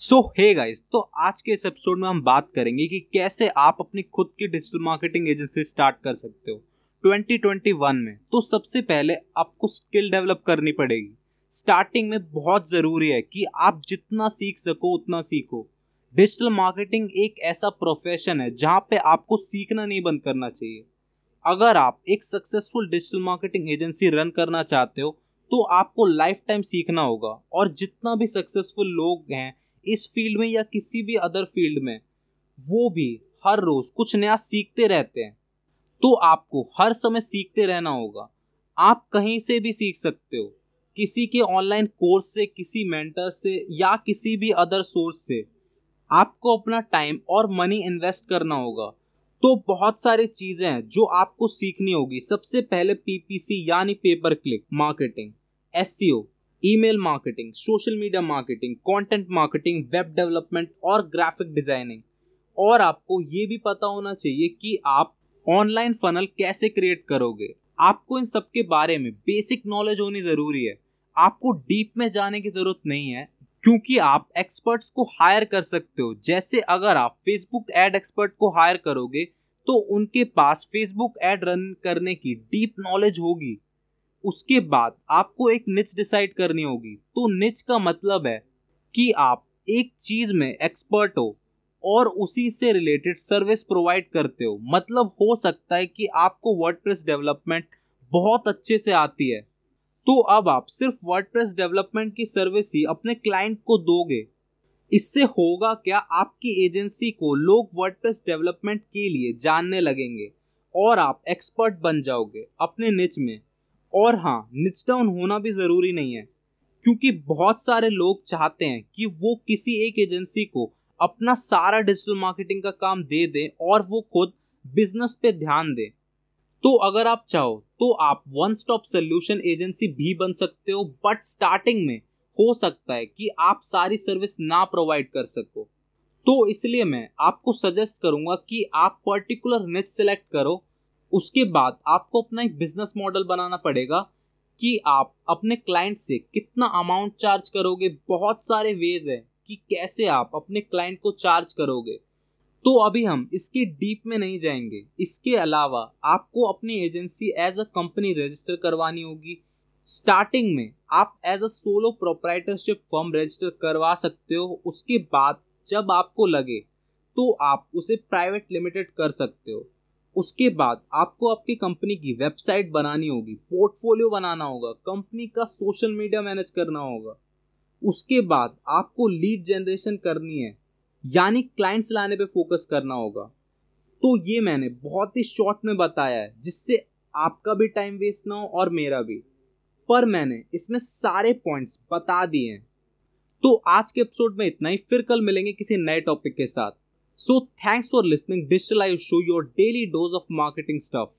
सो hey guys तो आज के इस एपिसोड में हम बात करेंगे कि कैसे आप अपनी खुद की डिजिटल मार्केटिंग एजेंसी स्टार्ट कर सकते हो 2021 में। तो सबसे पहले आपको स्किल डेवलप करनी पड़ेगी। स्टार्टिंग में बहुत ज़रूरी है कि आप जितना सीख सको, उतना सीखो। डिजिटल मार्केटिंग एक ऐसा प्रोफेशन है जहाँ पे आपको सीखना नहीं बंद करना चाहिए। अगर आप एक successful digital marketing agency run करना चाहते हो तो आपको लाइफ टाइम सीखना होगा और जितना भी सक्सेसफुल लोग हैं इस फ़ील्ड में या किसी भी अदर फ़ील्ड में, वो भी हर रोज कुछ नया सीखते रहते हैं। तो आपको हर समय सीखते रहना होगा। आप कहीं से भी सीख सकते हो। किसी के ऑनलाइन कोर्स से, किसी मेंटर से या किसी भी अदर सोर्स से, आपको अपना टाइम और मनी इन्वेस्ट करना होगा। तो बहुत सारी चीज़ें हैं जो आपको सीखनी होगी। सबसे पहले पीपीसी यानी paper click marketing as email marketing, social media marketing content marketing web development और ग्राफिक डिज़ाइनिंग और आपको ये भी पता होना चाहिए कि आप ऑनलाइन फनल कैसे क्रिएट करोगे। आपको इन सब के बारे में बेसिक नॉलेज होनी ज़रूरी है। आपको डीप में जाने की ज़रूरत नहीं है, क्योंकि आप एक्सपर्ट्स को हायर कर सकते हो। जैसे अगर आप फेसबुक एड एक्सपर्ट को हायर करोगे तो उनके पास फेसबुक एड रन करने की डीप नॉलेज होगी। उसके बाद आपको एक निच डिसाइड करनी होगी। तो निच का मतलब है कि आप एक चीज़ में एक्सपर्ट हो और उसी से रिलेटेड सर्विस प्रोवाइड करते हो। मतलब हो सकता है कि आपको वर्डप्रेस डेवलपमेंट बहुत अच्छे से आती है। तो अब आप सिर्फ़ वर्डप्रेस डेवलपमेंट की सर्विस ही अपने क्लाइंट को दोगे। इससे होगा क्या? आपकी एजेंसी को लोग वर्डप्रेस डेवलपमेंट के लिए जानने लगेंगे और आप एक्सपर्ट बन जाओगे अपने निच में। और हाँ निच डाउन होना भी ज़रूरी नहीं है, क्योंकि बहुत सारे लोग चाहते हैं कि वो किसी एक एजेंसी को अपना सारा डिजिटल मार्केटिंग का काम दे दें और वो खुद बिज़नेस पे ध्यान दें। तो अगर आप चाहो तो आप वन स्टॉप सोल्यूशन एजेंसी भी बन सकते हो बट स्टार्टिंग में हो सकता है कि आप सारी सर्विस ना प्रोवाइड कर सको। तो इसलिए मैं आपको सजेस्ट करूँगा कि आप पर्टिकुलर निच सेलेक्ट करो उसके बाद आपको अपना एक बिज़नेस मॉडल बनाना पड़ेगा कि आप अपने क्लाइंट से कितना अमाउंट चार्ज करोगे, बहुत सारे वेज हैं कि कैसे आप अपने क्लाइंट को चार्ज करोगे। तो अभी हम इसके डीप में नहीं जाएँगे। इसके अलावा आपको अपनी agency as a company register करवानी होगी। स्टार्टिंग में आप as a solo proprietorship firm register करवा सकते हो। उसके बाद जब आपको लगे तो आप उसे प्राइवेट लिमिटेड कर सकते हो। उसके बाद आपको आपकी कंपनी की वेबसाइट बनानी होगी पोर्टफोलियो बनाना होगा कंपनी का सोशल मीडिया मैनेज करना होगा। उसके बाद आपको लीड जनरेशन करनी है, यानी क्लाइंट्स लाने पे फोकस करना होगा। तो ये मैंने बहुत ही शॉर्ट में बताया है, जिससे आपका भी टाइम वेस्ट ना हो और मेरा भी। पर मैंने इसमें सारे पॉइंट्स बता दिए हैं। तो आज के एपिसोड में इतना ही, फिर कल मिलेंगे किसी नए टॉपिक के साथ। So thanks for listening. Digital Live show your daily dose of marketing stuff.